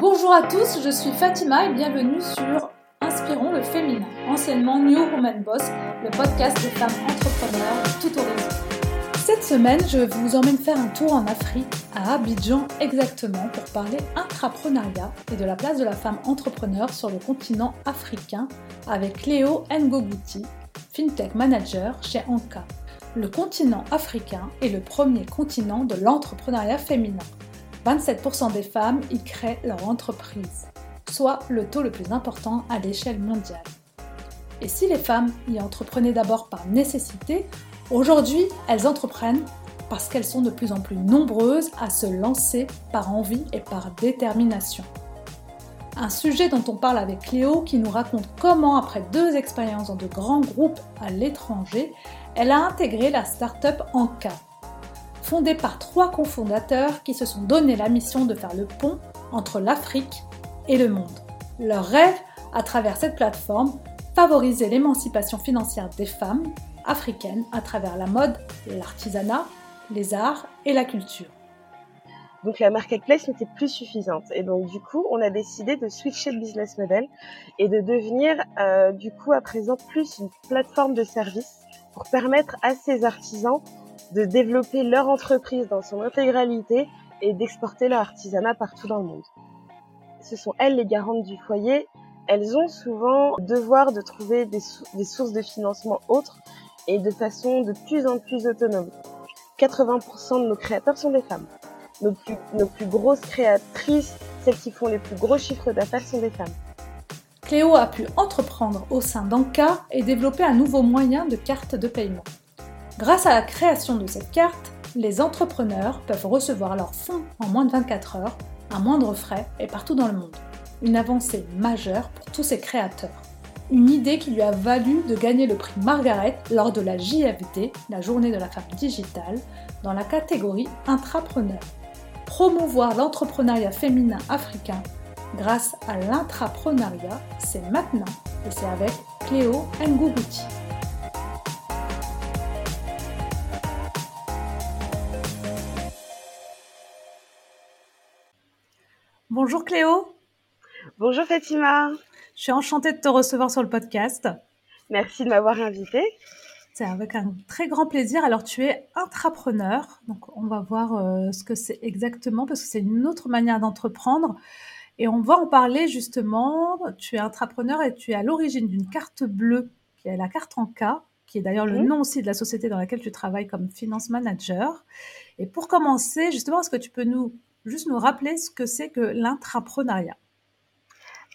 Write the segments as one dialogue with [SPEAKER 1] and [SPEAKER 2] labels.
[SPEAKER 1] Bonjour à tous, je suis Fatima et bienvenue sur Inspirons le féminin, anciennement New Woman Boss, le podcast des femmes entrepreneurs tout horizon. Cette semaine, je vous emmène faire un tour en Afrique, à Abidjan exactement, pour parler intrapreneuriat et de la place de la femme entrepreneur sur le continent africain avec Léo Ngogouti, FinTech Manager chez Anka. Le continent africain est le premier continent de l'entrepreneuriat féminin. 27% des femmes y créent leur entreprise, soit le taux le plus important à l'échelle mondiale. Et si les femmes y entreprenaient d'abord par nécessité, aujourd'hui elles entreprennent parce qu'elles sont de plus en plus nombreuses à se lancer par envie et par détermination. Un sujet dont on parle avec Cléo qui nous raconte comment, après deux expériences dans de grands groupes à l'étranger, elle a intégré la start-up Anka, fondée par trois cofondateurs qui se sont donné la mission de faire le pont entre l'Afrique et le monde. Leur rêve, à travers cette plateforme, favoriser l'émancipation financière des femmes africaines à travers la mode, l'artisanat, les arts et la culture.
[SPEAKER 2] Donc la marketplace n'était plus suffisante et donc du coup on a décidé de switcher de business model et de devenir euh, du coup à présent plus une plateforme de service pour permettre à ces artisans de développer leur entreprise dans son intégralité et d'exporter leur artisanat partout dans le monde. Ce sont elles les garantes du foyer. Elles ont souvent devoir de trouver des, des sources de financement autres et de façon de plus en plus autonome. 80% de nos créateurs sont des femmes. Nos plus, nos plus grosses créatrices, celles qui font les plus gros chiffres d'affaires, sont des femmes.
[SPEAKER 1] Cléo a pu entreprendre au sein d'Anka et développer un nouveau moyen de carte de paiement. Grâce à la création de cette carte, les entrepreneurs peuvent recevoir leurs fonds en moins de 24 heures, à moindre frais et partout dans le monde. Une avancée majeure pour tous ces créateurs. Une idée qui lui a valu de gagner le prix Margaret lors de la JFD, la journée de la femme digitale, dans la catégorie intrapreneur. Promouvoir l'entrepreneuriat féminin africain grâce à l'intrapreneuriat, c'est maintenant et c'est avec Cléo Ngouguti. Bonjour Cléo.
[SPEAKER 2] Bonjour Fatima.
[SPEAKER 1] Je suis enchantée de te recevoir sur le podcast.
[SPEAKER 2] Merci de m'avoir invitée.
[SPEAKER 1] C'est avec un très grand plaisir. Alors, tu es intrapreneur. Donc, on va voir euh, ce que c'est exactement parce que c'est une autre manière d'entreprendre. Et on va en parler justement. Tu es intrapreneur et tu es à l'origine d'une carte bleue qui est la carte en K, qui est d'ailleurs le nom aussi de la société dans laquelle tu travailles comme finance manager. Et pour commencer, justement, est-ce que tu peux nous juste nous rappeler ce que c'est que l'intrapreneuriat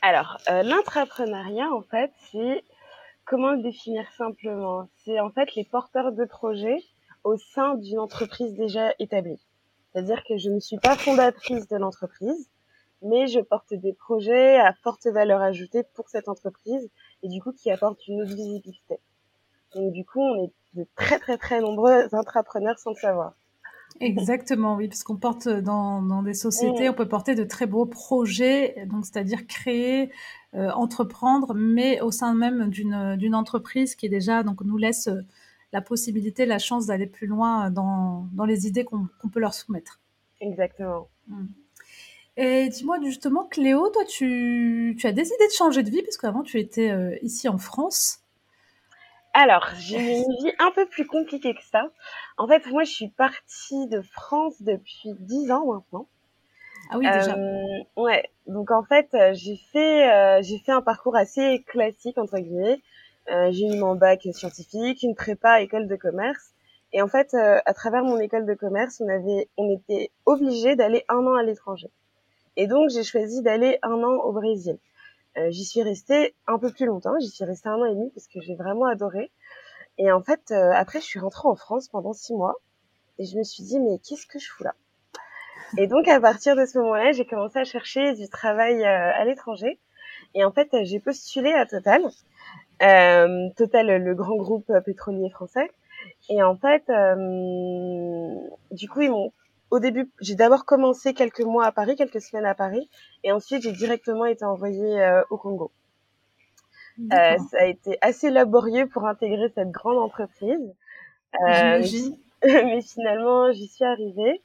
[SPEAKER 2] Alors, euh, l'intrapreneuriat, en fait, c'est comment le définir simplement? C'est en fait les porteurs de projets au sein d'une entreprise déjà établie. C'est-à-dire que je ne suis pas fondatrice de l'entreprise, mais je porte des projets à forte valeur ajoutée pour cette entreprise et du coup qui apportent une autre visibilité. Donc du coup, on est de très très très nombreux intrapreneurs sans le savoir.
[SPEAKER 1] Exactement, oui, parce qu'on porte dans, dans des sociétés, mm. on peut porter de très beaux projets, donc c'est-à-dire créer, euh, entreprendre, mais au sein même d'une entreprise qui déjà donc nous laisse euh, la possibilité, la chance d'aller plus loin dans, dans les idées qu'on peut leur soumettre.
[SPEAKER 2] Exactement.
[SPEAKER 1] Mm. Et dis-moi justement, Cléo, toi, tu, tu, as décidé de changer de vie parce qu'avant, tu étais euh, ici en France.
[SPEAKER 2] Alors, j'ai une vie un peu plus compliquée que ça. En fait, moi, je suis partie de France depuis 10 ans maintenant.
[SPEAKER 1] Ah oui, déjà.
[SPEAKER 2] Euh, ouais. Donc en fait, euh, j'ai fait euh, j'ai fait un parcours assez classique entre guillemets. Euh, j'ai eu mon bac scientifique, une prépa école de commerce. Et en fait, euh, à travers mon école de commerce, on avait on était obligé d'aller un an à l'étranger. Et donc, j'ai choisi d'aller un an au Brésil. Euh, j'y suis restée un peu plus longtemps. J'y suis restée un an et demi parce que j'ai vraiment adoré. Et en fait, euh, après, je suis rentrée en France pendant six mois. Et je me suis dit, mais qu'est-ce que je fous là? Et donc, à partir de ce moment-là, j'ai commencé à chercher du travail euh, à l'étranger. Et en fait, j'ai postulé à Total. Total, le grand groupe pétrolier français. Et en fait, du coup, ils m'ont au début, j'ai d'abord commencé quelques mois à Paris, quelques semaines à Paris, et ensuite j'ai directement été envoyée euh, au Congo. Euh, ça a été assez laborieux pour intégrer cette grande entreprise,
[SPEAKER 1] euh,
[SPEAKER 2] mais finalement j'y suis arrivée.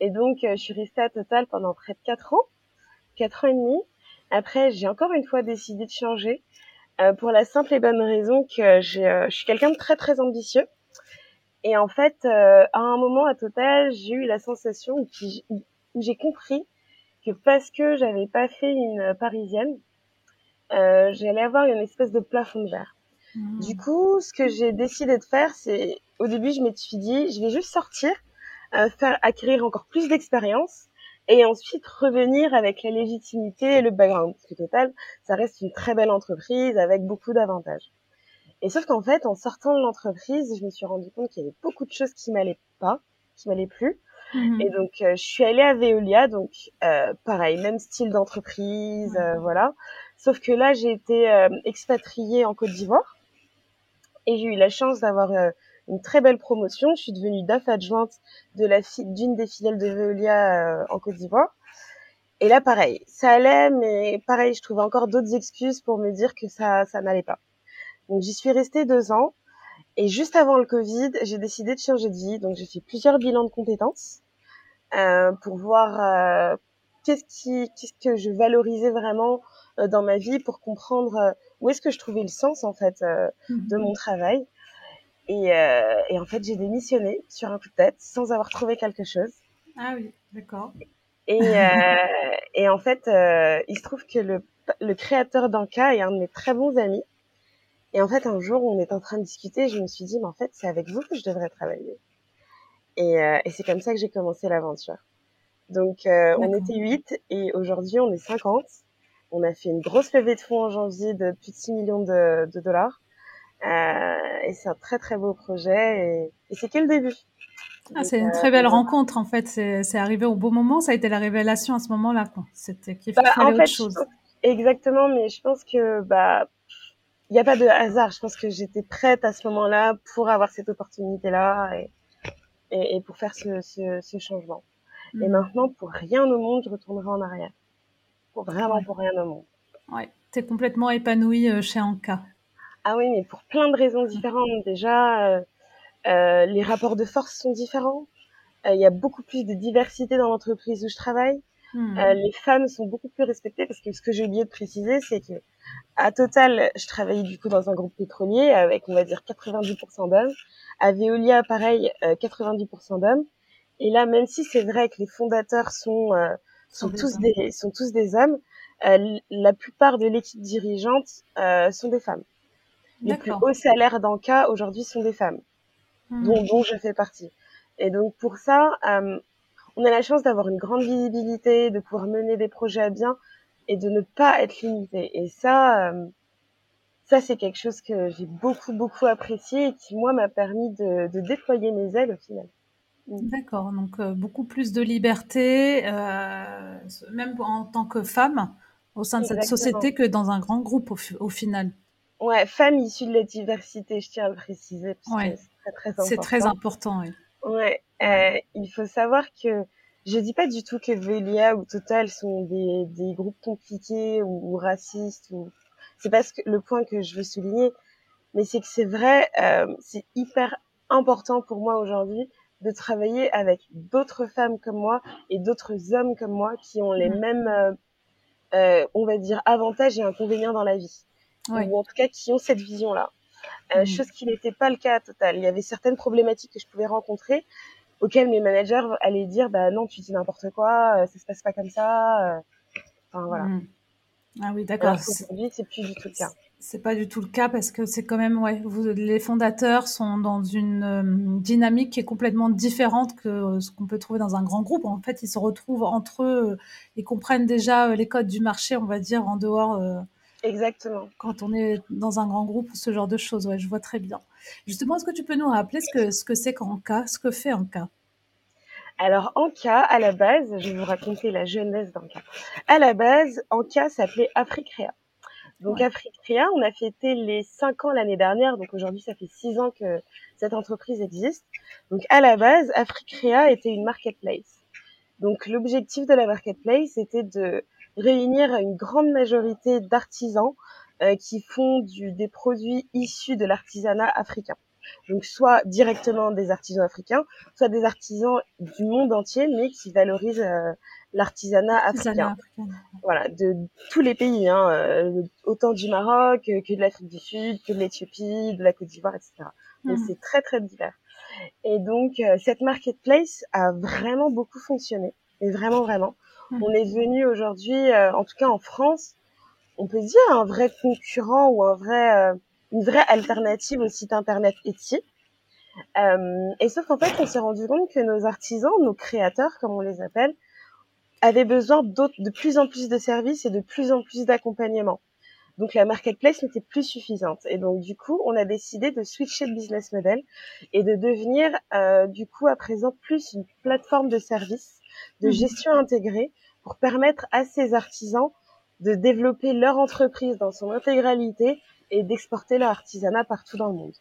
[SPEAKER 2] Et donc je suis restée à Total pendant près de quatre ans. quatre ans et demi. Après, j'ai encore une fois décidé de changer euh, pour la simple et bonne raison que euh, je suis quelqu'un de très très ambitieux. Et en fait, euh, à un moment à Total, j'ai eu la sensation où, j'ai compris que parce que j'avais pas fait une parisienne, euh, j'allais avoir une espèce de plafond de verre. Mmh. Du coup, ce que j'ai décidé de faire, c'est au début, je me suis dit, je vais juste sortir, euh, faire acquérir encore plus d'expérience et ensuite revenir avec la légitimité et le background. Parce que Total, ça reste une très belle entreprise avec beaucoup d'avantages. Et sauf qu'en fait, en sortant de l'entreprise, je me suis rendu compte qu'il y avait beaucoup de choses qui m'allaient pas, qui m'allaient plus. Mhm. Et donc, euh, je suis allée à Veolia, donc euh, pareil, même style d'entreprise, euh, voilà. Sauf que là, j'ai été euh, expatriée en Côte d'Ivoire et j'ai eu la chance d'avoir une très belle promotion. Je suis devenue DAF adjointe de la d'une des filiales de Veolia en Côte d'Ivoire. Et là, pareil, ça allait, mais pareil, je trouvais encore d'autres excuses pour me dire que ça, ça n'allait pas. Donc, j'y suis restée deux ans. Et juste avant le Covid, j'ai décidé de changer de vie. Donc, j'ai fait plusieurs bilans de compétences euh, pour voir euh, qu'est-ce qui, qu'est-ce que je valorisais vraiment euh, dans ma vie, pour comprendre euh, où est-ce que je trouvais le sens en fait de mon mhm. travail. Et, et en fait, j'ai démissionné sur un coup de tête sans avoir trouvé quelque chose.
[SPEAKER 1] Ah oui, d'accord.
[SPEAKER 2] Et, et en fait, il se trouve que le, le créateur d'Anka est un de mes très bons amis. Et en fait, un jour, on est en train de discuter, je me suis dit, mais en fait, c'est avec vous que je devrais travailler. Et, euh, et c'est comme ça que j'ai commencé l'aventure. Donc, euh, on était 8 et aujourd'hui, on est 50. On a fait une grosse levée de fonds en janvier de plus de 6 millions de, de dollars. Euh, et c'est un très, très beau projet et, et c'est que le début.
[SPEAKER 1] Ah, c'est une très belle rencontre en fait. C'est arrivé au beau moment. Ça a été la révélation à ce moment-là. C'était qu'il bah, fallait autre chose.
[SPEAKER 2] Exactement, mais je pense que bah il n'y a pas de hasard. Je pense que j'étais prête à ce moment-là pour avoir cette opportunité-là et, et, et, pour faire ce, ce, ce changement. Et mm. maintenant, pour rien au monde, je retournerai en arrière. Pour vraiment pour rien au monde.
[SPEAKER 1] Ouais, es complètement épanouie euh, chez Anka.
[SPEAKER 2] Ah oui, mais pour plein de raisons différentes. Déjà, euh, euh, les rapports de force sont différents. Euh, il y a beaucoup plus de diversité dans l'entreprise où je travaille. Mm. Euh, les femmes sont beaucoup plus respectées parce que ce que j'ai oublié de préciser, c'est que à Total, je travaillais du coup dans un groupe pétrolier avec, on va dire, 90% d'hommes. À Veolia, pareil, 90% euh, d'hommes. Et là, même si c'est vrai que les fondateurs sont euh, sont, tous des sont tous des hommes, euh, la plupart de l'équipe dirigeante euh, sont des femmes. Les plus hauts salaires d'Anka aujourd'hui sont des femmes, hmm. dont, dont je fais partie. Et donc pour ça, on a la chance d'avoir une grande visibilité, de pouvoir mener des projets à bien et de ne pas être limité. Et ça, euh, ça c'est quelque chose que j'ai beaucoup beaucoup apprécié et qui moi m'a permis de, de, déployer mes ailes au final.
[SPEAKER 1] D'accord, donc euh, beaucoup plus de liberté, euh, même en tant que femme au sein de cette société que dans un grand groupe au, au, final.
[SPEAKER 2] Ouais, femme issue de la diversité, je tiens à le préciser.
[SPEAKER 1] Ouais. C'est très, très, très important. Oui.
[SPEAKER 2] Ouais, euh, il faut savoir que je dis pas du tout que Velia ou Total sont des, des groupes compliqués ou, ou racistes ou c'est pas ce que, le point que je veux souligner, mais c'est que c'est vrai, euh, c'est hyper important pour moi aujourd'hui de travailler avec d'autres femmes comme moi et d'autres hommes comme moi qui ont les mmh. mêmes, euh, euh, on va dire, avantages et inconvénients dans la vie, ouais. ou en tout cas qui ont cette vision-là. Euh, mmh. Chose qui n'était pas le cas à Total. Il y avait certaines problématiques que je pouvais rencontrer, auxquels mes managers allaient dire bah non tu dis n'importe quoi euh, ça se passe pas comme ça euh. enfin voilà mmh.
[SPEAKER 1] ah oui d'accord
[SPEAKER 2] aujourd'hui c'est plus du tout le cas
[SPEAKER 1] c'est pas du tout le cas parce que c'est quand même ouais vous les fondateurs sont dans une euh, dynamique qui est complètement différente que ce qu'on peut trouver dans un grand groupe en fait ils se retrouvent entre eux ils comprennent déjà les codes du marché on va dire en dehors
[SPEAKER 2] Exactement.
[SPEAKER 1] Quand on est dans un grand groupe, ce genre de choses, ouais, je vois très bien. Justement, est-ce que tu peux nous rappeler ce que ce que c'est qu'Anka, ce que fait Anka
[SPEAKER 2] Alors Anka, à la base, je vais vous raconter la jeunesse d'Anka. À la base, Anka s'appelait Africrea. Donc ouais. Africrea, on a fêté les cinq ans l'année dernière, donc aujourd'hui ça fait six ans que cette entreprise existe. Donc à la base, Africrea était une marketplace. Donc l'objectif de la marketplace était de réunir une grande majorité d'artisans euh, qui font du, des produits issus de l'artisanat africain. Donc soit directement des artisans africains, soit des artisans du monde entier, mais qui valorisent euh, l'artisanat africain. Voilà, de tous les pays, hein, euh, autant du Maroc que de l'Afrique du Sud, que de l'Éthiopie, de la Côte d'Ivoire, etc. Donc mmh. c'est très très divers. Et donc euh, cette marketplace a vraiment beaucoup fonctionné, et vraiment vraiment. Mmh. On est venu aujourd'hui, en tout cas en France, on peut dire un vrai concurrent ou un vrai une vraie alternative au site internet Etsy. Euh, et sauf qu'en fait, on s'est rendu compte que nos artisans, nos créateurs, comme on les appelle, avaient besoin de plus en plus de services et de plus en plus d'accompagnement. Donc la marketplace n'était plus suffisante. Et donc du coup, on a décidé de switcher de business model et de devenir euh, du coup à présent plus une plateforme de services, de mmh. gestion intégrée pour permettre à ces artisans de développer leur entreprise dans son intégralité et d'exporter leur artisanat partout dans le monde.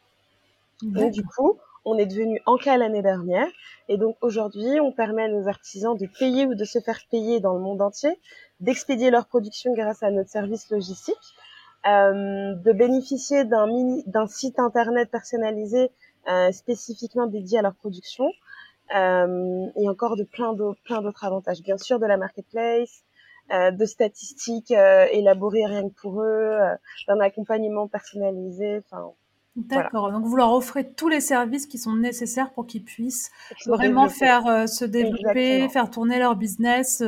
[SPEAKER 2] Donc du coup, on est devenu Anka l'année dernière et donc aujourd'hui, on permet à nos artisans de payer ou de se faire payer dans le monde entier, d'expédier leur production grâce à notre service logistique, euh, de bénéficier d'un site internet personnalisé euh, spécifiquement dédié à leur production et encore de plein d'autres plein d'autres avantages. Bien sûr, de la marketplace, euh, de statistiques euh, élaborées rien que pour eux, euh, d'un accompagnement personnalisé. Enfin,
[SPEAKER 1] D'accord. Donc vous leur offrez tous les services qui sont nécessaires pour qu'ils puissent vraiment faire se développer, faire tourner leur business.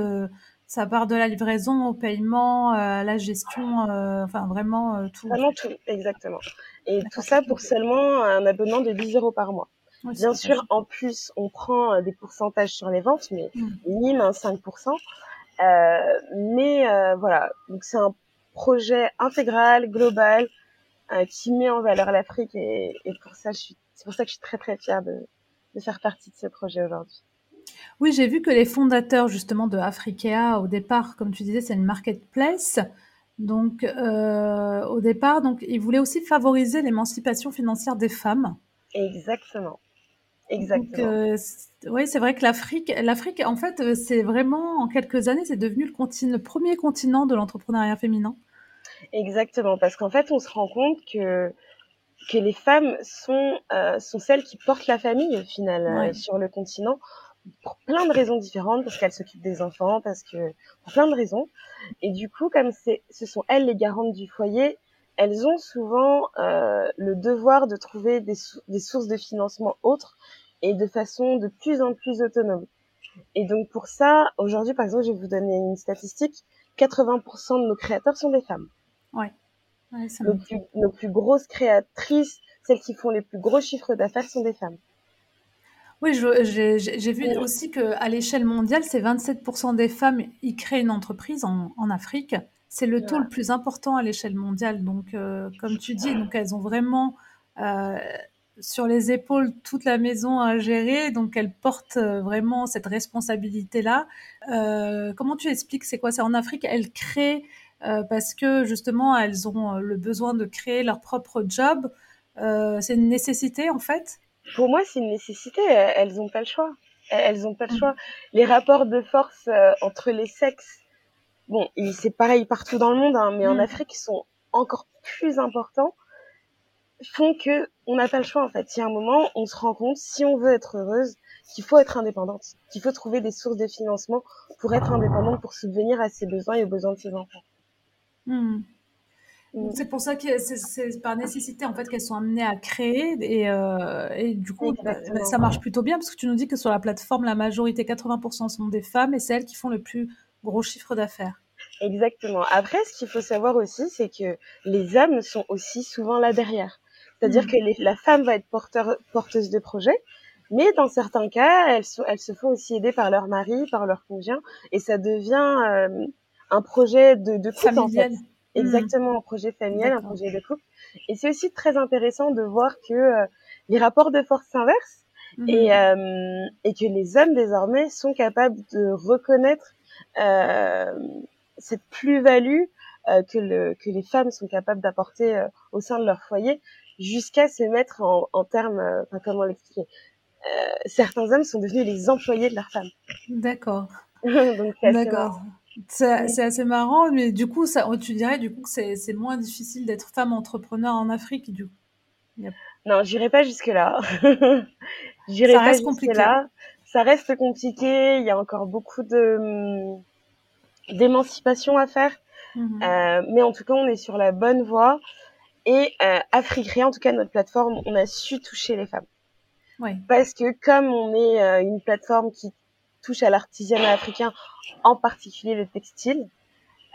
[SPEAKER 1] ça part de la livraison au paiement, à la gestion, enfin vraiment tout.
[SPEAKER 2] Vraiment tout, exactement. Et tout ça pour seulement un abonnement de 10 euros par mois. Bien sûr, en plus, on prend des pourcentages sur les ventes, mais mmh. minimum 5%. Euh, mais euh, voilà, donc c'est un projet intégral, global, euh, qui met en valeur l'Afrique et, et, pour ça, je suis, c'est pour ça que je suis très très fière de, de faire partie de ce projet aujourd'hui.
[SPEAKER 1] Oui, j'ai vu que les fondateurs justement de Africa, au départ, comme tu disais, c'est une marketplace. Donc, euh, au départ, donc, ils voulaient aussi favoriser l'émancipation financière des femmes.
[SPEAKER 2] Exactement. Exactement.
[SPEAKER 1] Euh, oui, c'est vrai que l'Afrique, l'Afrique, en fait, euh, c'est vraiment en quelques années, c'est devenu le, continent, le premier continent de l'entrepreneuriat féminin.
[SPEAKER 2] Exactement, parce qu'en fait, on se rend compte que que les femmes sont euh, sont celles qui portent la famille au final sur le continent pour plein de raisons différentes, parce qu'elles s'occupent des enfants, parce que pour plein de raisons. Et du coup, comme c'est, ce sont elles les garantes du foyer, elles ont souvent euh, le devoir de trouver des, des, sources de financement autres et de façon de plus en plus autonome. Et donc pour ça, aujourd'hui par exemple, je vais vous donner une statistique, 80% de nos créateurs sont des femmes.
[SPEAKER 1] Ouais.
[SPEAKER 2] ouais nos, plus, nos plus grosses créatrices, celles qui font les plus gros chiffres d'affaires sont des femmes.
[SPEAKER 1] Oui, j'ai vu aussi qu'à l'échelle mondiale, c'est 27% des femmes qui créent une entreprise en, en Afrique. C'est le taux le plus important à l'échelle mondiale. Donc, euh, comme tu dis, donc elles ont vraiment euh, sur les épaules toute la maison à gérer, donc elles portent euh, vraiment cette responsabilité-là. Euh, comment tu expliques c'est quoi? C'est en Afrique, elles créent euh, parce que justement elles ont le besoin de créer leur propre job. c'est une nécessité en fait?
[SPEAKER 2] Pour moi, c'est une nécessité. Elles n'ont pas le choix. Elles n'ont pas le mmh. choix. Les rapports de force entre les sexes, bon, c'est pareil partout dans le monde, hein, mais en mmh. Afrique, ils sont encore plus importants font que on n'a pas le choix en fait. Il y a un moment, on se rend compte, si on veut être heureuse, qu'il faut être indépendante, qu'il faut trouver des sources de financement pour être indépendante, pour subvenir à ses besoins et aux besoins de ses enfants.
[SPEAKER 1] Hmm. Hmm. C'est pour ça que c'est par nécessité en fait qu'elles sont amenées à créer et, euh, et du coup ça marche plutôt bien parce que tu nous dis que sur la plateforme la majorité 80% sont des femmes et c'est elles qui font le plus gros chiffre d'affaires.
[SPEAKER 2] Exactement. Après, ce qu'il faut savoir aussi, c'est que les hommes sont aussi souvent là derrière. C'est-à-dire mm. que la femme va être porteur, porteuse de projet, mais dans certains cas, elles, elles se font aussi aider par leur mari, par leur conjoint, et ça devient euh, un projet de, de couple en fait. Mm. Exactement, un projet familial, un projet de couple. Et c'est aussi très intéressant de voir que euh, les rapports de force s'inversent mm. et, euh, et que les hommes désormais sont capables de reconnaître cette plus-value que, le, que les femmes sont capables d'apporter au sein de leur foyer jusqu'à se mettre en, en termes, euh, enfin, comment l'expliquer euh, Certains hommes sont devenus les employés de leurs femmes.
[SPEAKER 1] D'accord. D'accord. C'est assez marrant, mais du coup, ça, tu dirais du coup que c'est moins difficile d'être femme entrepreneur en Afrique, du coup.
[SPEAKER 2] Non, j'irai pas jusque-là. j'irai pas jusque-là. Ça reste compliqué. Il y a encore beaucoup de hum, d'émancipation à faire. Mhm. Euh, mais en tout cas, on est sur la bonne voie. Et euh, Africrea, en tout cas notre plateforme, on a su toucher les femmes. Parce que comme on est euh, une plateforme qui touche à l'artisanat africain, en particulier le textile,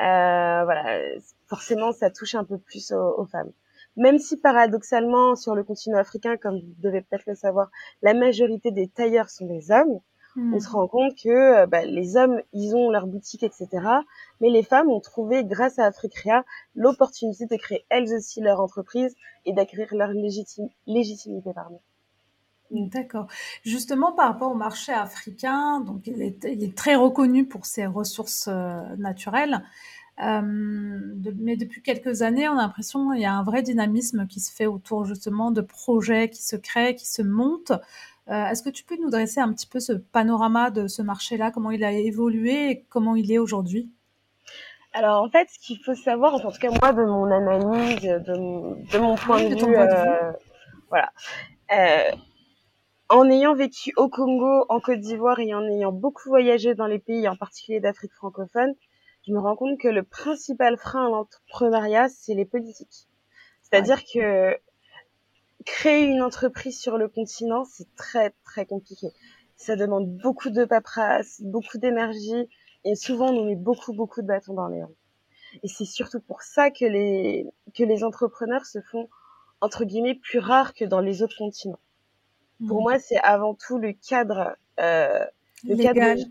[SPEAKER 2] euh, voilà, forcément ça touche un peu plus aux, femmes. Même si paradoxalement sur le continent africain, comme vous devez peut-être le savoir, la majorité des tailleurs sont des hommes, on se hmm. rend compte que euh, bah, les hommes, ils ont leur boutique, etc. Mais les femmes ont trouvé, grâce à Africrea, l'opportunité de créer elles aussi leur entreprise et d'acquérir leur légitimité. Pardon.
[SPEAKER 1] D'accord. Justement, par rapport au marché africain, donc il est, très reconnu pour ses ressources euh, naturelles. Euh, mais depuis quelques années, on a l'impression qu'il y a un vrai dynamisme qui se fait autour justement de projets qui se créent, qui se montent. Euh, est-ce que tu peux nous dresser un petit peu ce panorama de ce marché-là, comment il a évolué et comment il est aujourd'hui?
[SPEAKER 2] Alors en fait, ce qu'il faut savoir, en tout cas moi, de mon analyse, de, mon point de, vue, euh, voilà. Euh, en ayant vécu au Congo, en Côte d'Ivoire et en ayant beaucoup voyagé dans les pays, en particulier d'Afrique francophone, je me rends compte que le principal frein à l'entrepreneuriat, c'est les politiques. C'est-à-dire que créer une entreprise sur le continent, c'est très très compliqué. Ça demande beaucoup de paperasse, beaucoup d'énergie, et souvent on nous met beaucoup beaucoup de bâtons dans les roues. Et c'est surtout pour ça que les que les entrepreneurs se font entre guillemets plus rares que dans les autres continents. Pour mmh. moi, c'est avant tout le cadre, euh,
[SPEAKER 1] le cadre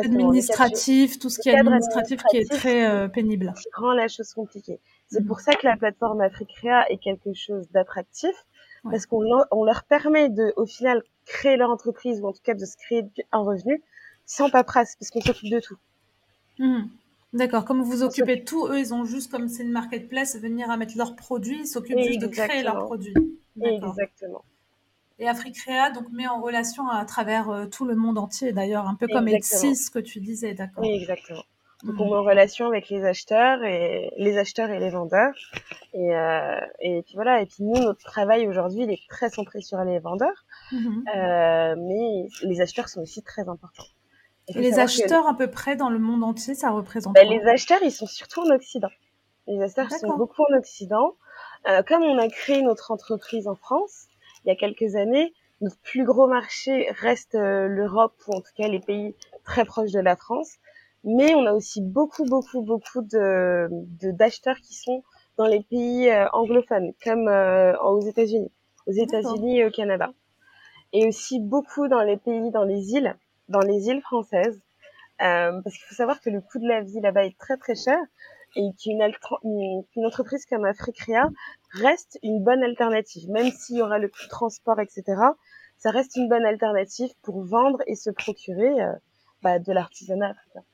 [SPEAKER 1] administratif, tout ce qui est administratif, qui est très euh, pénible.
[SPEAKER 2] Qui rend la chose compliquée. C'est pour ça que la plateforme Africrea est quelque chose d'attractif, parce qu'on on leur permet de, au final, créer leur entreprise ou en tout cas de se créer un revenu sans paperasse, parce qu'on s'occupe de tout.
[SPEAKER 1] Mmh. D'accord, comme vous occupez de tout, eux, ils ont juste, comme c'est une marketplace, venir à mettre leurs produits, ils s'occupent juste de créer leurs produits.
[SPEAKER 2] Exactement.
[SPEAKER 1] Et Africrea donc met en relation à travers euh, tout le monde entier, d'ailleurs, un peu comme Exis que tu disais, d'accord.
[SPEAKER 2] Oui, exactement. Donc on met en relation avec les acheteurs et les acheteurs et les vendeurs. Et, euh, et puis voilà. Et puis nous, notre travail aujourd'hui, il est très centré sur les vendeurs, mhm. euh, mais les acheteurs sont aussi très importants.
[SPEAKER 1] Et les acheteurs à peu près dans le monde entier, ça représente
[SPEAKER 2] bah, Les acheteurs, ils sont surtout en Occident. Les acheteurs sont beaucoup en Occident. Euh, comme on a créé notre entreprise en France il y a quelques années, notre plus gros marché reste euh, l'Europe ou en tout cas les pays très proches de la France mais on a aussi beaucoup, beaucoup, beaucoup de d'acheteurs qui sont dans les pays euh, anglophones, comme euh, aux États-Unis, aux États-Unis et au Canada, et aussi beaucoup dans les pays, dans les îles, dans les îles françaises, euh, parce qu'il faut savoir que le coût de la vie là-bas est très très cher et qu'une une, une entreprise comme Africrea reste une bonne alternative, même s'il y aura le coût de transport, etc. Ça reste une bonne alternative pour vendre et se procurer euh, bah, de l'artisanat africain.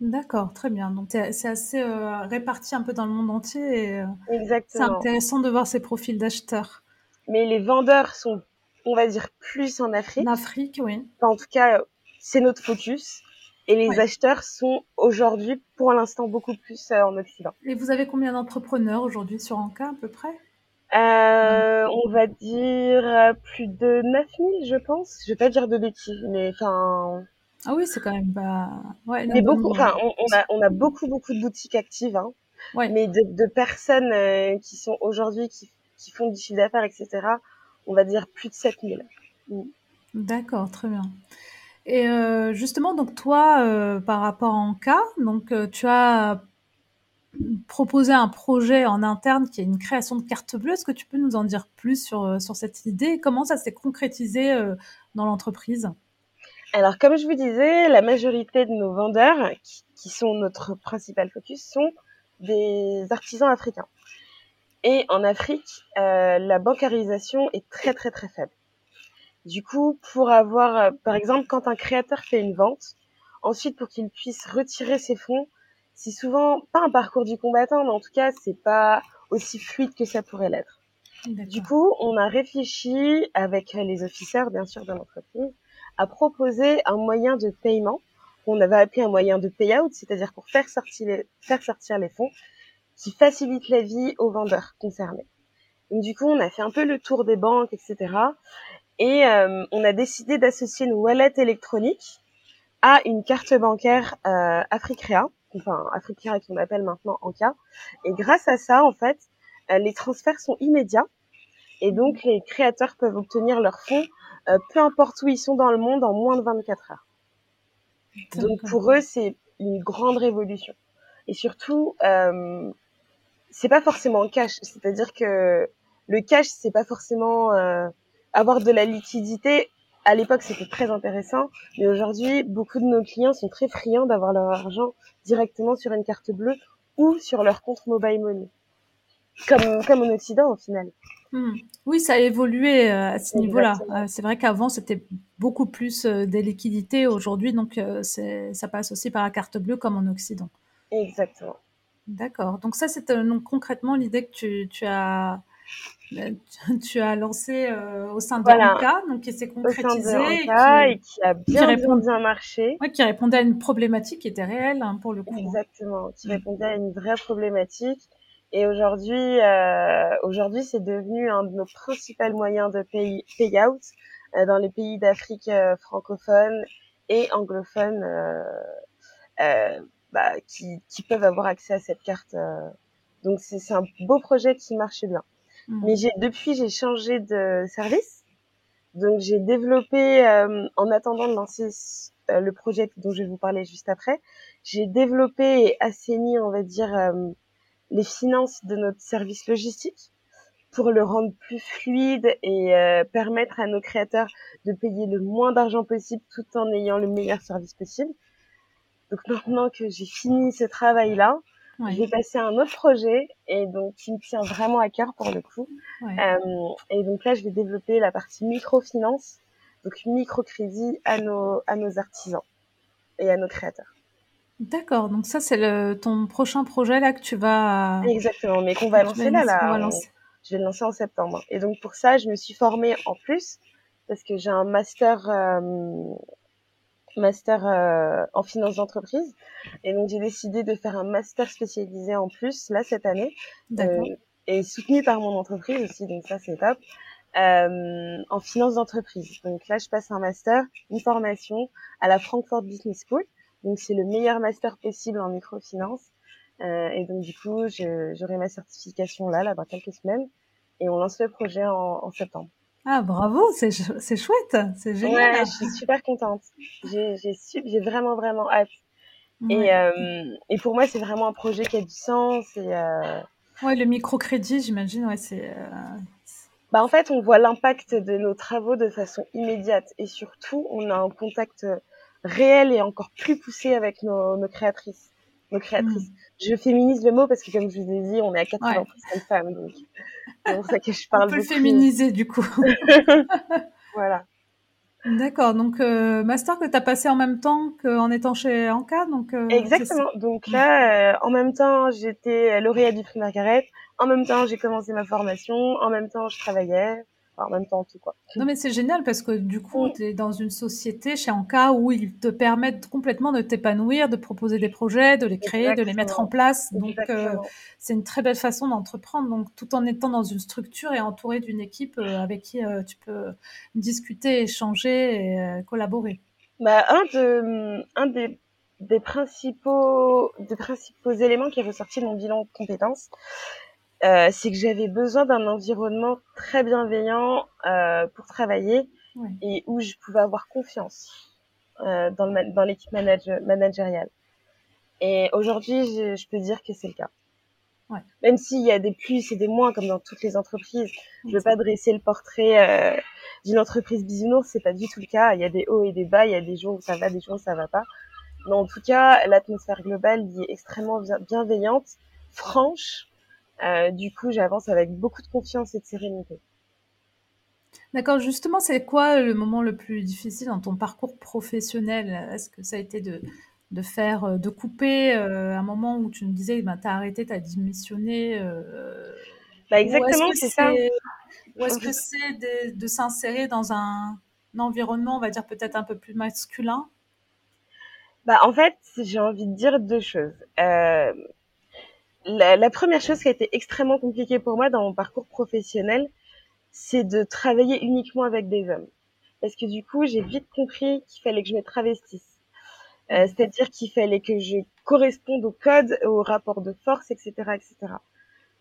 [SPEAKER 1] D'accord, très bien. Donc c'est assez euh, réparti un peu dans le monde entier et
[SPEAKER 2] euh,
[SPEAKER 1] c'est intéressant de voir ces profils d'acheteurs.
[SPEAKER 2] Mais les vendeurs sont, on va dire, plus en Afrique.
[SPEAKER 1] En Afrique, oui.
[SPEAKER 2] en tout cas, c'est notre focus. Et les acheteurs sont aujourd'hui, pour l'instant, beaucoup plus euh, en Occident.
[SPEAKER 1] Et vous avez combien d'entrepreneurs aujourd'hui sur Anka à peu près?
[SPEAKER 2] On va dire plus de 9000, je pense. Je vais pas dire de bêtises, mais enfin
[SPEAKER 1] ah oui, c'est quand même pas.
[SPEAKER 2] Ouais, mais beaucoup, enfin, on, a, on a beaucoup, beaucoup de boutiques actives, hein, mais de, de personnes euh, qui sont aujourd'hui, qui, qui font du chiffre d'affaires, etc., on va dire plus de 7000. Mm.
[SPEAKER 1] D'accord, très bien. Et euh, justement, donc toi, euh, par rapport à Anka, donc tu as proposé un projet en interne qui est une création de carte bleue. Est-ce que tu peux nous en dire plus sur, sur cette idée? Comment ça s'est concrétisé dans l'entreprise?
[SPEAKER 2] Alors, comme je vous disais, la majorité de nos vendeurs, qui, sont notre principal focus, sont des artisans africains. Et en Afrique, euh, la bancarisation est très très très faible. Du coup, pour avoir, euh, par exemple, quand un créateur fait une vente, ensuite pour qu'il puisse retirer ses fonds, c'est souvent pas un parcours du combattant, mais en tout cas, c'est pas aussi fluide que ça pourrait l'être. Du coup, on a réfléchi avec les officiers, bien sûr, de l'entreprise, a proposé un moyen de paiement qu'on avait appelé un moyen de payout, c'est-à-dire pour faire sortir les, faire sortir les fonds, qui facilite la vie aux vendeurs concernés. Donc du coup, on a fait un peu le tour des banques, etc. Et euh, on a décidé d'associer une wallet électronique à une carte bancaire euh, Africrea, enfin Africrea qu'on appelle maintenant Anka. Et grâce à ça, en fait, euh, les transferts sont immédiats. Et donc, les créateurs peuvent obtenir leurs fonds, peu importe où ils sont dans le monde, en moins de 24 heures. Donc, pour eux, c'est une grande révolution. Et surtout, euh, c'est pas forcément cash. C'est-à-dire que le cash, c'est pas forcément euh, avoir de la liquidité. À l'époque, c'était très intéressant, mais aujourd'hui, beaucoup de nos clients sont très friands d'avoir leur argent directement sur une carte bleue ou sur leur compte mobile money, comme comme en Occident au final.
[SPEAKER 1] Hmm. Oui, ça a évolué euh, à ce niveau-là. Euh, c'est vrai qu'avant, c'était beaucoup plus euh, des liquidités. Aujourd'hui, donc, c'est, ça passe aussi par la carte bleue comme en Occident.
[SPEAKER 2] Exactement.
[SPEAKER 1] D'accord. Donc ça, c'est donc concrètement l'idée que tu, tu as tu as lancé au sein de voilà. donc qui s'est concrétisé
[SPEAKER 2] et, qui, et qui, a bien, qui répond, bien marché.
[SPEAKER 1] Ouais, qui répondait à une problématique qui était réelle hein, pour le coup. Hein.
[SPEAKER 2] Exactement, qui répondait à une vraie problématique et aujourd'hui, euh, aujourd'hui, c'est devenu un de nos principaux moyens de pay payout euh, dans les pays d'Afrique euh, francophone et anglophone euh, euh, bah, qui, qui, peuvent avoir accès à cette carte. donc c'est un beau projet qui marche bien. Mmh. Mais depuis j'ai changé de service. Donc j'ai développé, en attendant de lancer le projet dont je vais vous parler juste après, j'ai développé et assaini, on va dire, les finances de notre service logistique pour le rendre plus fluide et euh, permettre à nos créateurs de payer le moins d'argent possible tout en ayant le meilleur service possible. Donc maintenant que j'ai fini ce travail-là, je vais passer à un autre projet et donc qui me tient vraiment à cœur pour le coup. Euh, et donc là, je vais développer la partie microfinance, donc microcrédit à nos à nos artisans et à nos créateurs.
[SPEAKER 1] D'accord, donc ça c'est le ton prochain projet là que tu vas
[SPEAKER 2] Exactement, mais qu'on va lancer là, là. Je vais le lancer en septembre. Et donc pour ça, je me suis formée en plus parce que j'ai un master euh, master euh, en finance d'entreprise et donc j'ai décidé de faire un master spécialisé en plus là cette année euh, et soutenu par mon entreprise aussi donc ça c'est top euh, en finance d'entreprise. Donc là je passe un master, une formation à la Frankfurt Business School donc c'est le meilleur master possible en microfinance. Euh, et donc du coup, j'aurai ma certification là, là, dans quelques semaines. Et on lance le projet en, en septembre.
[SPEAKER 1] Ah bravo, c'est chouette, c'est génial.
[SPEAKER 2] Ouais, je suis super contente. J'ai vraiment vraiment hâte. Et, euh, et pour moi, c'est vraiment un projet qui a du sens. Et, euh...
[SPEAKER 1] Ouais, le microcrédit, j'imagine, ouais, c'est. Euh...
[SPEAKER 2] Bah en fait, on voit l'impact de nos travaux de façon immédiate et surtout, on a un contact réel et encore plus poussé avec nos, nos créatrices. Nos créatrices. Mm. Je féminise le mot parce que, comme je vous ai dit, on est à 80% de femmes. Donc, c'est pour ça que je parle
[SPEAKER 1] On peut le féminiser, du coup.
[SPEAKER 2] voilà.
[SPEAKER 1] D'accord, donc euh, master que tu as passé en même temps qu'en étant chez Anka donc euh,
[SPEAKER 2] Exactement. Donc là, euh, en même temps, j'étais lauréate du prix Margaret. En même temps, j'ai commencé ma formation. En même temps, je travaillais en même temps tout quoi.
[SPEAKER 1] Non mais c'est génial parce que du coup tu es dans une société chez Anka où ils te permettent complètement de t'épanouir, de proposer des projets, de les créer, de les mettre en place. Donc euh, c'est une très belle façon d'entreprendre donc tout en étant dans une structure et entouré d'une équipe euh, avec qui euh, tu peux discuter, échanger et collaborer.
[SPEAKER 2] Bah un de un des des principaux des principaux éléments qui est ressorti de mon bilan de compétences euh, c'est que j'avais besoin d'un environnement très bienveillant euh, pour travailler et où je pouvais avoir confiance euh, dans, le, dans l'équipe managériale. Et aujourd'hui, je, je, peux dire que c'est le cas. Ouais. Même s'il y a des plus et des moins, comme dans toutes les entreprises, je veux pas dresser le portrait euh, d'une entreprise bisounours, c'est pas du tout le cas. Il y a des hauts et des bas, il y a des jours où ça va, des jours où ça va pas. Mais en tout cas, l'atmosphère globale est extrêmement bienveillante, franche, du coup, j'avance avec beaucoup de confiance et de sérénité.
[SPEAKER 1] D'accord, justement, c'est quoi le moment le plus difficile dans ton parcours professionnel? Est-ce que ça a été de, de faire, euh, de couper euh, un moment où tu me disais, ben, tu as arrêté, tu as démissionné euh,
[SPEAKER 2] bah Exactement, c'est ça.
[SPEAKER 1] Ou est-ce que c'est de, de s'insérer dans un, un, environnement, on va dire peut-être un peu plus masculin?
[SPEAKER 2] Bah, En fait, j'ai envie de dire deux choses. Euh, la, la, première chose qui a été extrêmement compliquée pour moi dans mon parcours professionnel, c'est de travailler uniquement avec des hommes. Parce que du coup, j'ai vite compris qu'il fallait que je me travestisse. Euh, C'est-à-dire qu'il fallait que je corresponde au code, au rapport de force, etc., etc.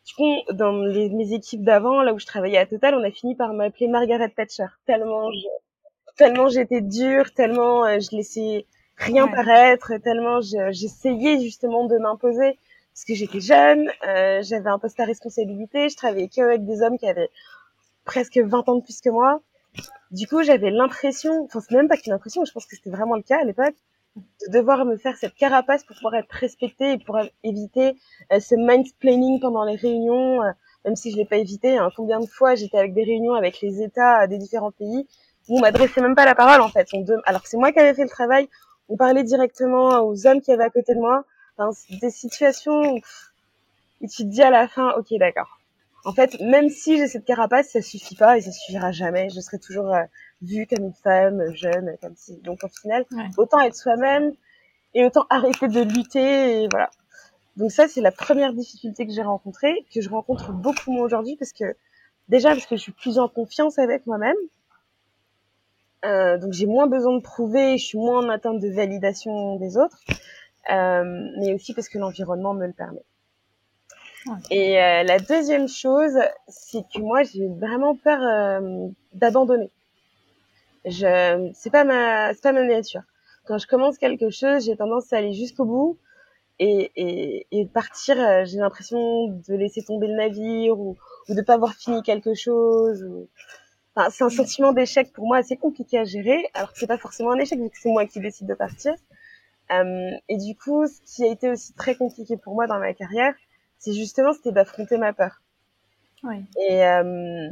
[SPEAKER 2] Du coup, dans les, mes équipes d'avant, là où je travaillais à Total, on a fini par m'appeler Margaret Thatcher. Tellement je, tellement j'étais dure, tellement euh, je laissais rien paraître, tellement j'essayais justement de m'imposer parce que j'étais jeune, euh, j'avais un poste à responsabilité, je travaillais qu'avec des hommes qui avaient presque 20 ans de plus que moi. Du coup, j'avais l'impression, enfin c'est même pas qu'une impression, je pense que c'était vraiment le cas à l'époque, de devoir me faire cette carapace pour pouvoir être respectée et pour éviter euh, ce mansplaining pendant les réunions, euh, même si je l'ai pas évité. Hein. Combien de fois j'étais avec des réunions avec les États des différents pays où on m'adressait même pas la parole en fait. Alors c'est moi qui avais fait le travail, on parlait directement aux hommes qui avaient à côté de moi. Enfin, des situations où tu te dis à la fin, ok d'accord, en fait, même si j'ai cette carapace, ça suffit pas et ça suffira jamais. Je serai toujours euh, vue comme une femme jeune, comme si. Donc, au final, autant être soi-même et autant arrêter de lutter et voilà. Donc ça, c'est la première difficulté que j'ai rencontrée, que je rencontre beaucoup moins aujourd'hui parce que déjà parce que je suis plus en confiance avec moi-même. Euh, donc j'ai moins besoin de prouver, je suis moins en attente de validation des autres, mais aussi parce que l'environnement me le permet. Et euh, la deuxième chose, c'est que moi, j'ai vraiment peur euh, d'abandonner. Je, c'est pas ma, c'est pas ma nature. Quand je commence quelque chose, j'ai tendance à aller jusqu'au bout et, et, et partir. Euh, j'ai l'impression de laisser tomber le navire ou, ou de pas avoir fini quelque chose. Enfin, c'est un sentiment d'échec pour moi assez compliqué à gérer. Alors que c'est pas forcément un échec vu que c'est moi qui décide de partir. Euh, et du coup, ce qui a été aussi très compliqué pour moi dans ma carrière, c'est justement c'était d'affronter ma peur.
[SPEAKER 1] Oui.
[SPEAKER 2] Et euh,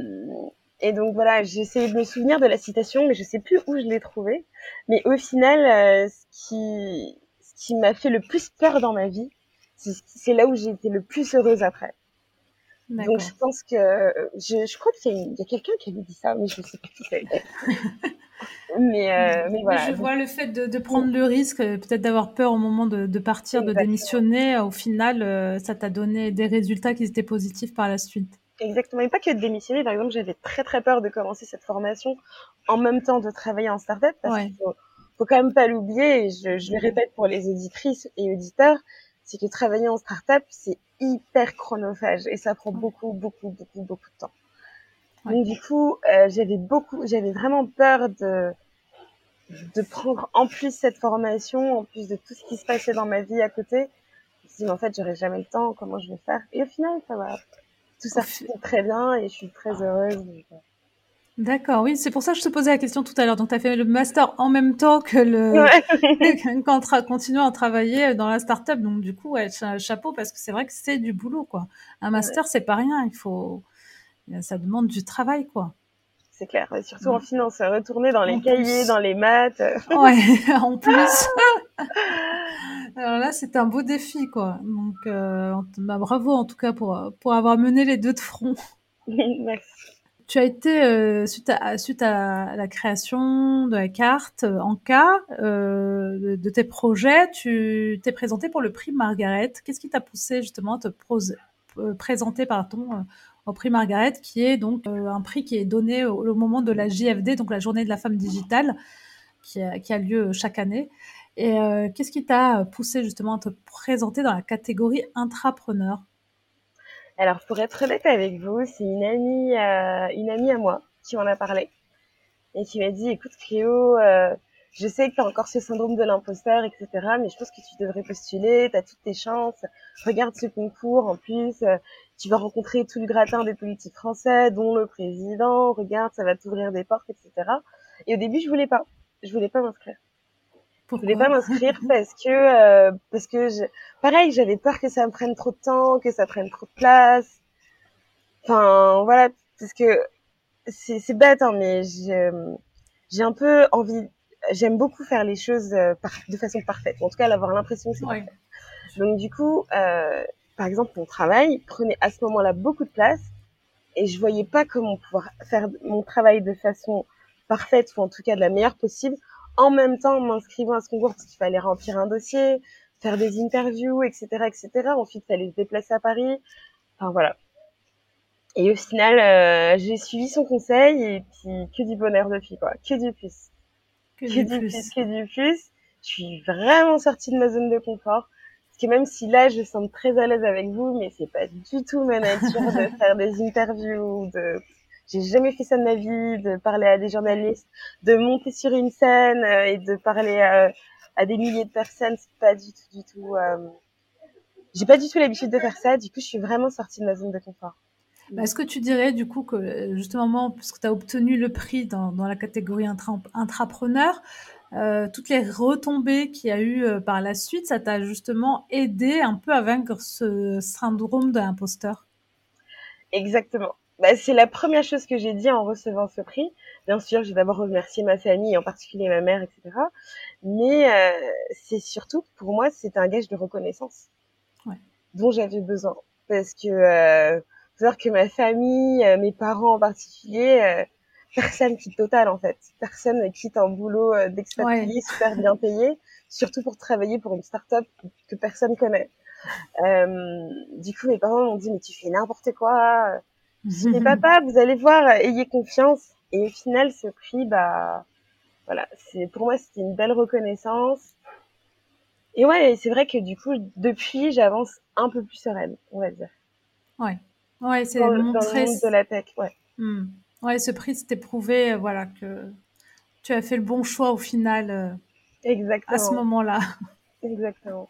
[SPEAKER 2] et donc voilà, j'ai essayé de me souvenir de la citation, mais je sais plus où je l'ai trouvée. Mais au final, euh, ce qui ce qui m'a fait le plus peur dans ma vie, c'est là où j'ai été le plus heureuse après. Donc je pense que je, je crois qu'il y a, y a quelqu'un qui avait dit ça, mais je sais pas qui c'est. mais, euh, mais voilà.
[SPEAKER 1] Je vois le fait de, de prendre le risque, euh, peut-être d'avoir peur au moment de, de partir, Exactement. de démissionner. Au final, euh, ça t'a donné des résultats qui étaient positifs par la suite.
[SPEAKER 2] Exactement, et pas que de démissionner. Par exemple, j'avais très très peur de commencer cette formation en même temps de travailler en startup parce ouais. qu'il faut, faut quand même pas l'oublier. Je le répète pour les auditrices et auditeurs, c'est que travailler en startup, c'est hyper chronophage et ça prend beaucoup, beaucoup, beaucoup, beaucoup de temps. Ouais. Donc du coup, euh, j'avais beaucoup, j'avais vraiment peur de de prendre en plus cette formation, en plus de tout ce qui se passait dans ma vie à côté. Je me suis dit, mais en fait, j'aurais jamais le temps, comment je vais faire? Et au final, ça va. Tout ça fait très bien et je suis très heureuse. Donc... Euh.
[SPEAKER 1] D'accord, oui, c'est pour ça que je te posais la question tout à l'heure. Donc, tu as fait le master en même temps que le ouais. quand continuant à travailler dans la start-up. Donc, du coup, ouais, chapeau parce que c'est vrai que c'est du boulot, quoi. Un master, ouais. c'est pas rien. Il faut, ça demande du travail, quoi.
[SPEAKER 2] C'est clair, et surtout en finance, retourner dans les en cahiers, plus. dans les maths.
[SPEAKER 1] Ouais, en plus. Alors là, c'est un beau défi, quoi. Donc, euh, bah, bravo en tout cas pour pour avoir mené les deux de front.
[SPEAKER 2] Merci
[SPEAKER 1] tu as été, euh, suite, à, la création de la carte euh, en cas euh, de, tes projets, tu t'es présenté pour le prix Margaret. Qu'est-ce qui t'a poussé justement à te euh, présenter euh, au prix Margaret, qui est donc un prix qui est donné au, moment de la JFD, donc la journée de la femme digitale, qui a lieu chaque année. Et qu'est-ce qui t'a poussé justement à te présenter dans la catégorie intrapreneur?
[SPEAKER 2] Alors, pour être honnête avec vous, c'est une amie, euh, une amie à moi qui m'en a parlé et qui m'a dit, écoute Cléo, euh, je sais que tu as encore ce syndrome de l'imposteur, etc., mais je pense que tu devrais postuler, tu as toutes tes chances, regarde ce concours, en plus, euh, tu vas rencontrer tout le gratin des politiques français, dont le président, regarde, ça va t'ouvrir des portes, etc. Et au début, je voulais pas, je voulais pas m'inscrire. Pourquoi je voulais pas m'inscrire parce que euh, parce que je... pareil j'avais peur que ça me prenne trop de temps que ça prenne trop de place. Enfin voilà parce que c'est c'est bête hein, mais j'ai j'ai un peu envie j'aime beaucoup faire les choses euh, par... de façon parfaite. En tout cas avoir l'impression que c'est ouais. parfait. Donc du coup euh, par exemple mon travail prenait à ce moment-là beaucoup de place et je voyais pas comment pouvoir faire mon travail de façon parfaite ou en tout cas de la meilleure possible en même temps en m'inscrivant à ce concours parce qu'il fallait remplir un dossier, faire des interviews, etc., etc. Ensuite, il fallait se déplacer à Paris. Enfin voilà. Et au final, euh, j'ai suivi son conseil et puis que du bonheur depuis quoi, que du plus, que, du, plus. que du plus. Je suis vraiment sortie de ma zone de confort. Parce que même si là, je sens très à l'aise avec vous, mais c'est pas du tout ma nature de faire des interviews, de j'ai jamais fait ça de ma vie, de parler à des journalistes, de monter sur une scène euh, et de parler à, à des milliers de personnes. C'est pas du tout, du tout. Euh... J'ai pas du tout l'habitude de faire ça. Du coup, je suis vraiment sortie de ma zone de confort.
[SPEAKER 1] Bah, Est-ce que tu dirais du coup que justement, puisque tu as obtenu le prix dans, dans la catégorie intra intrapreneur, euh, toutes les retombées qu'il y a eu euh, par la suite, ça t'a justement aidé un peu à vaincre ce syndrome de l'imposteur?
[SPEAKER 2] Exactement. Bah, c'est la première chose que j'ai dit en recevant ce prix. Bien sûr, j'ai d'abord remercié ma famille, en particulier ma mère, etc. Mais euh, c'est surtout, pour moi, c'est un gage de reconnaissance ouais. dont j'avais besoin. Parce que, euh, faut savoir que ma famille, euh, mes parents en particulier, euh, personne quitte total en fait. Personne quitte un boulot euh, d'expatrié ouais. super bien payé, surtout pour travailler pour une start-up que personne connaît. Euh, du coup, mes parents m'ont dit mais tu fais n'importe quoi. Mais papa, vous allez voir, ayez confiance. Et au final, ce prix, bah, voilà, c'est pour moi c'était une belle reconnaissance. Et ouais, c'est vrai que du coup, depuis, j'avance un peu plus sereine, on va dire.
[SPEAKER 1] Ouais, ouais, c'est
[SPEAKER 2] dans, montrer dans le monde de la tech, ouais.
[SPEAKER 1] Hmm. Ouais, ce prix, c'était prouvé, euh, voilà, que tu as fait le bon choix au final. Euh,
[SPEAKER 2] Exactement.
[SPEAKER 1] À ce moment-là.
[SPEAKER 2] Exactement.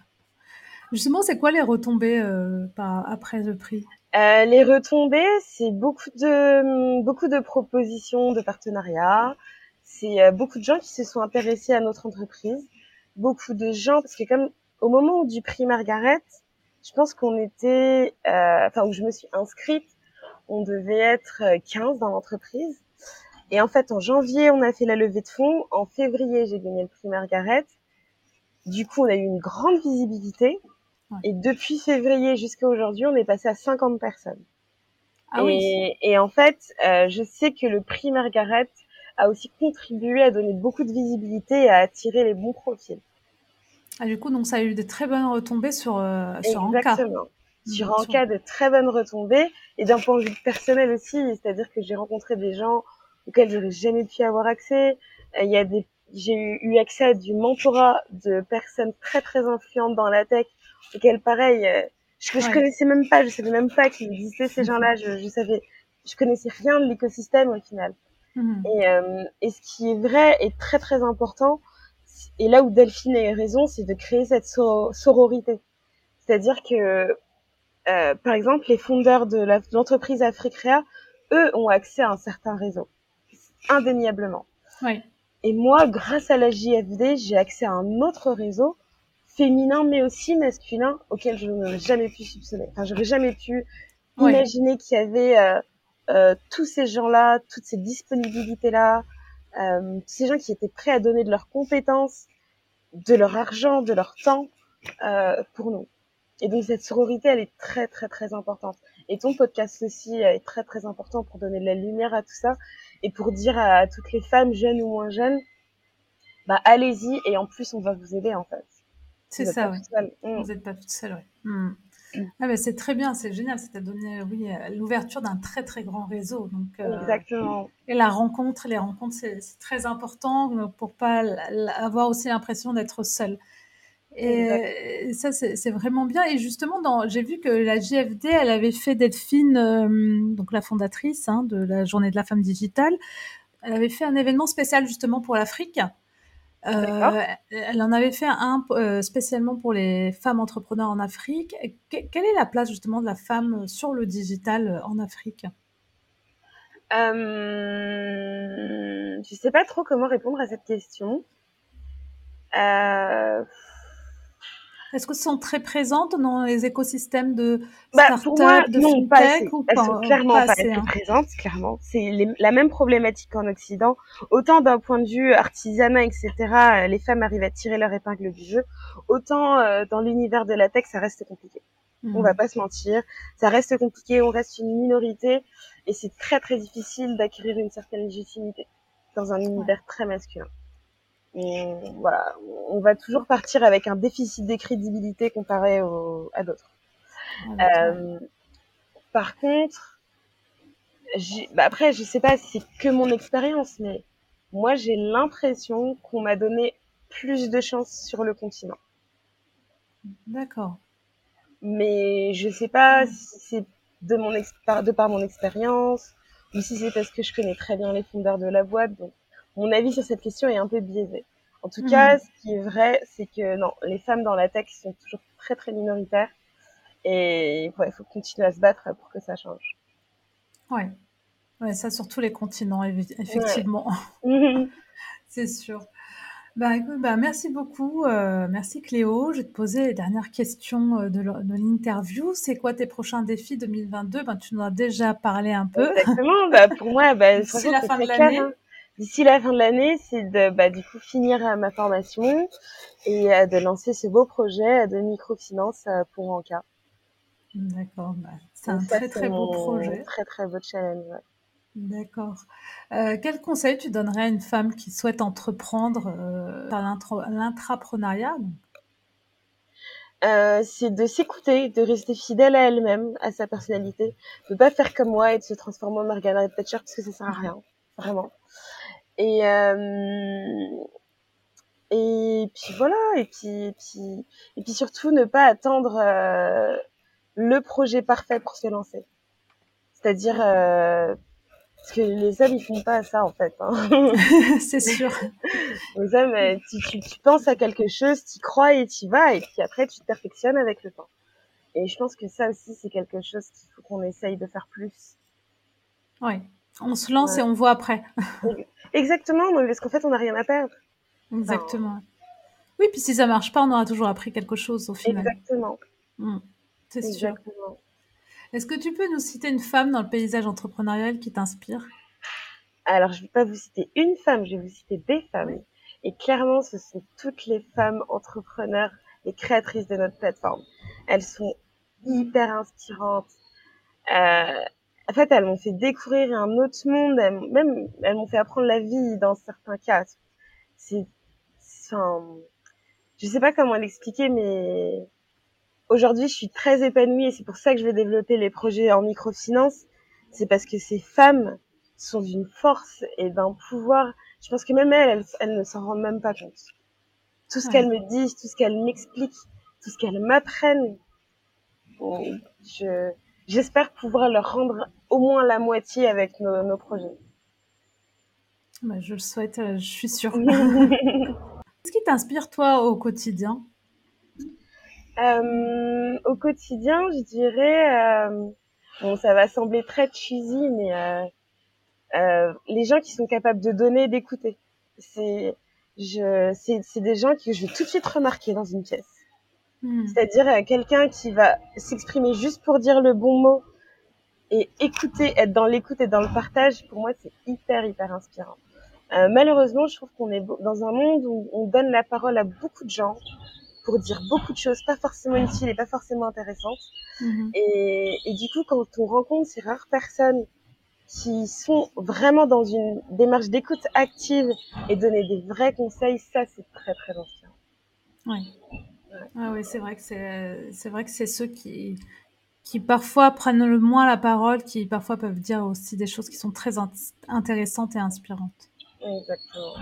[SPEAKER 1] Justement, c'est quoi les retombées euh, après le prix?
[SPEAKER 2] Euh, Les retombées, c'est beaucoup de beaucoup de propositions de partenariats. C'est euh, beaucoup de gens qui se sont intéressés à notre entreprise. Beaucoup de gens, parce que comme au moment du prix Margaret, je pense qu'on était, euh, enfin où je me suis inscrite, on devait être 15 dans l'entreprise. Et en fait, en janvier, on a fait la levée de fonds. En février, j'ai gagné le prix Margaret. Du coup, on a eu une grande visibilité. Ouais. Et depuis février jusqu'à aujourd'hui, on est passé à 50 personnes.
[SPEAKER 1] Ah
[SPEAKER 2] et,
[SPEAKER 1] oui.
[SPEAKER 2] et en fait, euh, je sais que le prix Margaret a aussi contribué à donner beaucoup de visibilité et à attirer les bons profils.
[SPEAKER 1] Ah, du coup, donc ça a eu de très bonnes retombées sur, euh, sur
[SPEAKER 2] Exactement.
[SPEAKER 1] Anka.
[SPEAKER 2] Sur Anka, de très bonnes retombées. Et d'un point de vue personnel aussi, c'est-à-dire que j'ai rencontré des gens auxquels j'aurais jamais pu avoir accès. Euh, Il y a des, j'ai eu accès à du mentorat de personnes très très influentes dans la tech auxquelles pareil, euh, je, je
[SPEAKER 1] Ouais.
[SPEAKER 2] connaissais même pas, je savais même pas qu'ils existaient ces gens-là. Je, je savais, je connaissais rien de l'écosystème au final.
[SPEAKER 1] Mhm.
[SPEAKER 2] Et, euh, et ce qui est vrai et très très important, et là où Delphine a eu raison, c'est de créer cette sor- sororité. C'est-à-dire que, euh, par exemple, les fondeurs de l'entreprise Africrea, eux, ont accès à un certain réseau, indéniablement.
[SPEAKER 1] Ouais.
[SPEAKER 2] Et moi, grâce à la JFD, j'ai accès à un autre réseau féminin, mais aussi masculin, auquel je n'aurais jamais pu soupçonner. Enfin, j'aurais jamais pu
[SPEAKER 1] Ouais.
[SPEAKER 2] imaginer qu'il y avait euh, euh, tous ces gens-là, toutes ces disponibilités-là, euh, tous ces gens qui étaient prêts à donner de leurs compétences, de leur argent, de leur temps euh, pour nous. Et donc cette sororité, elle est très très très importante. Et ton podcast aussi est très très important pour donner de la lumière à tout ça et pour dire à, toutes les femmes jeunes ou moins jeunes, bah allez-y et en plus on va vous aider en fait.
[SPEAKER 1] C'est ça.
[SPEAKER 2] Mm.
[SPEAKER 1] Vous n'êtes pas toute seule. Hmm.
[SPEAKER 2] Mm.
[SPEAKER 1] Ah, c'est très bien, c'est génial, ça t'a donné oui, euh, l'ouverture d'un très très grand réseau. Donc, euh,
[SPEAKER 2] Exactement.
[SPEAKER 1] et la rencontre, les rencontres, c'est très important euh, pour pas avoir aussi l'impression d'être seule. Et ça, c'est vraiment bien. Et justement, j'ai vu que la JFD, elle avait fait Delphine, euh, donc la fondatrice hein, de la Journée de la femme digitale, elle avait fait un événement spécial justement pour l'Afrique. Euh, elle en avait fait un euh, spécialement pour les femmes entrepreneurs en Afrique. Que- quelle est la place justement de la femme sur le digital en Afrique?
[SPEAKER 2] Euh, je sais pas trop comment répondre à cette question.
[SPEAKER 1] Est-ce qu'elles sont très présentes dans les écosystèmes de
[SPEAKER 2] bah,
[SPEAKER 1] start-up,
[SPEAKER 2] moi,
[SPEAKER 1] de
[SPEAKER 2] non, pas assez.
[SPEAKER 1] fintech ou
[SPEAKER 2] Elles
[SPEAKER 1] pas,
[SPEAKER 2] sont clairement
[SPEAKER 1] pas
[SPEAKER 2] assez,
[SPEAKER 1] hein?
[SPEAKER 2] présentes, clairement. C'est les- la même problématique qu'en Occident. Autant d'un point de vue artisanat, etc., euh, les femmes arrivent à tirer leur épingle du jeu. Autant euh, dans l'univers de la tech, ça reste compliqué. On
[SPEAKER 1] Mhm.
[SPEAKER 2] va pas se mentir. Ça reste compliqué, on reste une minorité. Et c'est très très difficile d'acquérir une certaine légitimité dans un univers très masculin. On, voilà, on va toujours partir avec un déficit de crédibilité comparé au, à d'autres. Ah, euh, par contre, bah après, je sais pas si c'est que mon expérience, mais moi, j'ai l'impression qu'on m'a donné plus de chance sur le continent.
[SPEAKER 1] D'accord.
[SPEAKER 2] Mais je sais pas si c'est de mon de par mon expérience ou si c'est parce que je connais très bien les fondeurs de la boîte. Donc, mon avis sur cette question est un peu biaisé. En tout cas, mhm. ce qui est vrai, c'est que non, les femmes dans la tech sont toujours très très minoritaires et il faut continuer à se battre pour que ça change.
[SPEAKER 1] Ouais, ouais ça sur tous les continents, effectivement. c'est sûr. Bah, écoute, bah, merci beaucoup. Euh, merci Cléo. Je vais te poser les dernières questions euh, de, l'interview. C'est quoi tes prochains défis 2022 ben, Tu nous as déjà parlé un peu.
[SPEAKER 2] Exactement. bah, pour moi, bah, d'ici la fin de l'année. Hein. D'ici la fin de l'année, c'est de bah, du coup finir euh, ma formation et de lancer ce beau projet de microfinance pour Anka.
[SPEAKER 1] D'accord. Bah, c'est un très très beau projet.
[SPEAKER 2] Très très beau challenge.
[SPEAKER 1] D'accord. Euh, quel conseil tu donnerais à une femme qui souhaite entreprendre euh, l'intrapreneuriat?
[SPEAKER 2] Euh, c'est de s'écouter, de rester fidèle à elle-même, à sa personnalité, de pas faire comme moi et de se transformer en Margaret Thatcher parce que ça sert à rien, vraiment. Et euh, et puis voilà, et puis et puis et puis surtout ne pas attendre euh, le projet parfait pour se lancer. C'est-à-dire euh, parce que les hommes, ils font pas ça, en fait. Hein.
[SPEAKER 1] c'est sûr.
[SPEAKER 2] les hommes, euh, tu, tu, penses à quelque chose, tu crois et tu vas, et puis après, tu te perfectionnes avec le temps. Et je pense que ça aussi, c'est quelque chose qu'il faut qu'on essaye de faire plus.
[SPEAKER 1] Oui. On se lance et on voit après.
[SPEAKER 2] Exactement, parce qu'en fait, on n'a rien à perdre.
[SPEAKER 1] Exactement. Oui, puis si ça marche pas, on aura toujours appris quelque chose au final.
[SPEAKER 2] Exactement.
[SPEAKER 1] Mmh. C'est sûr. Est-ce que tu peux nous citer une femme dans le paysage entrepreneurial qui t'inspire?
[SPEAKER 2] Alors, je ne vais pas vous citer une femme, je vais vous citer des femmes. Et clairement, ce sont toutes les femmes entrepreneurs et créatrices de notre plateforme. Elles sont hyper inspirantes. Euh, en fait, elles m'ont fait découvrir un autre monde. Elles, même, elles m'ont fait apprendre la vie dans certains cas. C'est, enfin, je sais pas comment l'expliquer, mais aujourd'hui, je suis très épanouie et c'est pour ça que je vais développer les projets en microfinance. C'est parce que ces femmes sont d'une force et d'un pouvoir. Je pense que même elles, elles, ne s'en rendent même pas compte. Tout ce qu'elles me disent, tout ce qu'elles m'expliquent, tout ce qu'elles m'apprennent, je, j'espère pouvoir leur rendre au moins la moitié avec nos, nos projets.
[SPEAKER 1] Bah, je le souhaite, euh, je suis sûre. Qu'est-ce qui t'inspire toi au quotidien?
[SPEAKER 2] Euh, au quotidien, je dirais, euh, bon, ça va sembler très cheesy, mais euh, euh, les gens qui sont capables de donner et d'écouter. C'est, je, c'est, c'est des gens que je vais tout de suite remarquer dans une pièce. Hmm. C'est-à-dire euh, quelqu'un qui va s'exprimer juste pour dire le bon mot et écouter, être dans l'écoute et dans le partage. Pour moi, c'est hyper hyper inspirant. Euh, malheureusement, je trouve qu'on est dans un monde où on donne la parole à beaucoup de gens, pour dire beaucoup de choses, pas forcément utiles et pas forcément intéressantes. Mhm. Et, et, du coup, quand on rencontre ces rares personnes qui sont vraiment dans une démarche d'écoute active et donner des vrais conseils, ça, c'est très, très inspirant.
[SPEAKER 1] Oui. Ah oui, c'est vrai que c'est, c'est vrai que c'est ceux qui, qui parfois prennent le moins la parole, qui parfois peuvent dire aussi des choses qui sont très intéressantes et inspirantes.
[SPEAKER 2] Exactement.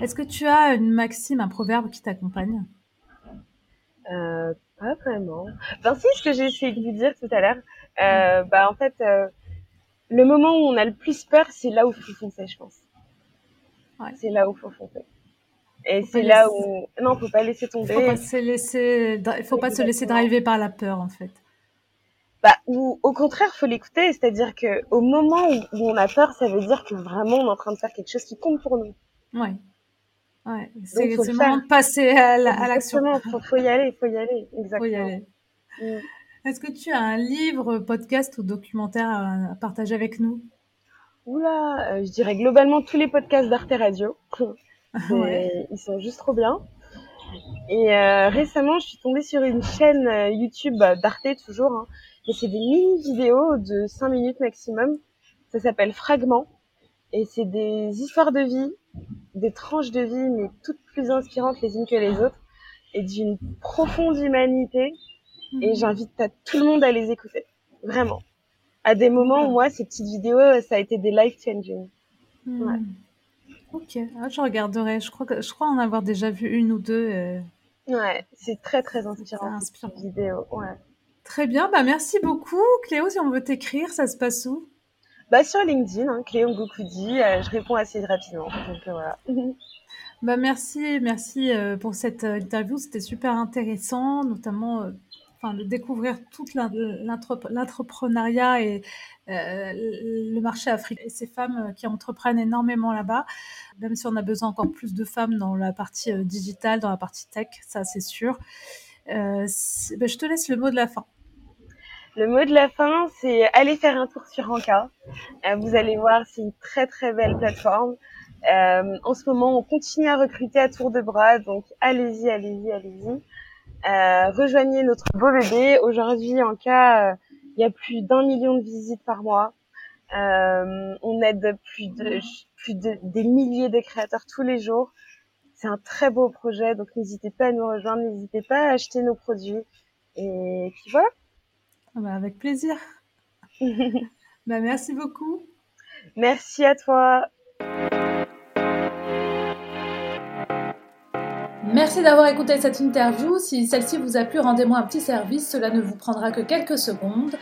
[SPEAKER 1] Est-ce que tu as une maxime, un proverbe qui t'accompagne?
[SPEAKER 2] Euh, Pas vraiment. Enfin, si, ce que j'ai essayé de vous dire tout à l'heure, euh, bah en fait, euh, le moment où on a le plus peur, c'est là où il faut foncer, je pense. Ouais. C'est là où il faut foncer. Et c'est là où non, faut pas laisser tomber.
[SPEAKER 1] Faut pas se laisser, il faut pas se laisser driver par la peur, en fait.
[SPEAKER 2] Bah, ou au contraire, faut l'écouter. C'est-à-dire que au moment où, on a peur, ça veut dire que vraiment on est en train de faire quelque chose qui compte pour nous.
[SPEAKER 1] Ouais. Ouais, c'est le moment de passer à l'action.
[SPEAKER 2] Il faut, faut, y aller, il faut y aller. Exactement. Faut y aller.
[SPEAKER 1] Mm. Est-ce que tu as un livre, podcast ou documentaire à, partager avec nous?
[SPEAKER 2] Oula, euh, je dirais globalement tous les podcasts d'Arte Radio. ouais. Ils sont juste trop bien. Et euh, récemment, je suis tombée sur une chaîne euh, YouTube bah, d'Arte toujours, hein, mais c'est des mini vidéos de 5 minutes maximum. Ça s'appelle Fragments et c'est des histoires de vie des tranches de vie, mais toutes plus inspirantes les unes que les autres, et d'une profonde humanité. Et mhm. j'invite tout le monde à les écouter. Vraiment. À des moments où moi, ces petites vidéos, ça a été des life changing.
[SPEAKER 1] Mhm. Ouais. Ok, ah, je regarderai. Je crois, que, je crois en avoir déjà vu une ou deux. Euh.
[SPEAKER 2] Ouais, c'est très très inspirant. inspirant. Vidéo, ouais.
[SPEAKER 1] Très bien, bah merci beaucoup. Cléo, si on veut t'écrire, ça se passe où?
[SPEAKER 2] Bah, Sur LinkedIn, hein, Cléo Ngokoudi, euh, je réponds assez rapidement. Donc euh, voilà.
[SPEAKER 1] bah, merci, merci euh, pour cette interview, c'était super intéressant, notamment enfin, de découvrir tout l'entrepreneuriat et le marché africain et ces femmes qui entreprennent énormément là-bas, même si on a besoin encore plus de femmes dans la partie digitale, dans la partie tech, ça c'est sûr. Bah, je te laisse le mot de la fin.
[SPEAKER 2] Le mot de la fin, c'est aller faire un tour sur Anka. Euh, vous allez voir, c'est une très très belle plateforme. Euh, en ce moment, on continue à recruter à tour de bras, donc allez-y, allez-y, allez-y. Euh, rejoignez notre beau bébé. Aujourd'hui, Anka, il y a plus d'un million de visites par mois. on aide plus de plus de des milliers de créateurs tous les jours. C'est un très beau projet, donc n'hésitez pas à nous rejoindre, n'hésitez pas à acheter nos produits. Et puis voilà.
[SPEAKER 1] Ah bah, avec plaisir. bah, merci beaucoup.
[SPEAKER 2] Merci à toi.
[SPEAKER 1] Merci d'avoir écouté cette interview. Si celle-ci vous a plu, rendez-moi un petit service. Cela ne vous prendra que quelques secondes.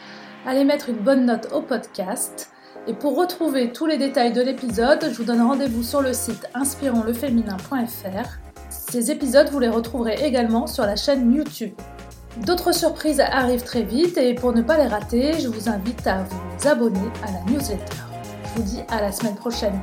[SPEAKER 1] Allez mettre une bonne note au podcast. Et pour retrouver tous les détails de l'épisode, je vous donne rendez-vous sur le site inspironsleféminin.fr. Ces épisodes, vous les retrouverez également sur la chaîne YouTube. D'autres surprises arrivent très vite et pour ne pas les rater, je vous invite à vous abonner à la newsletter. Je vous dis à la semaine prochaine.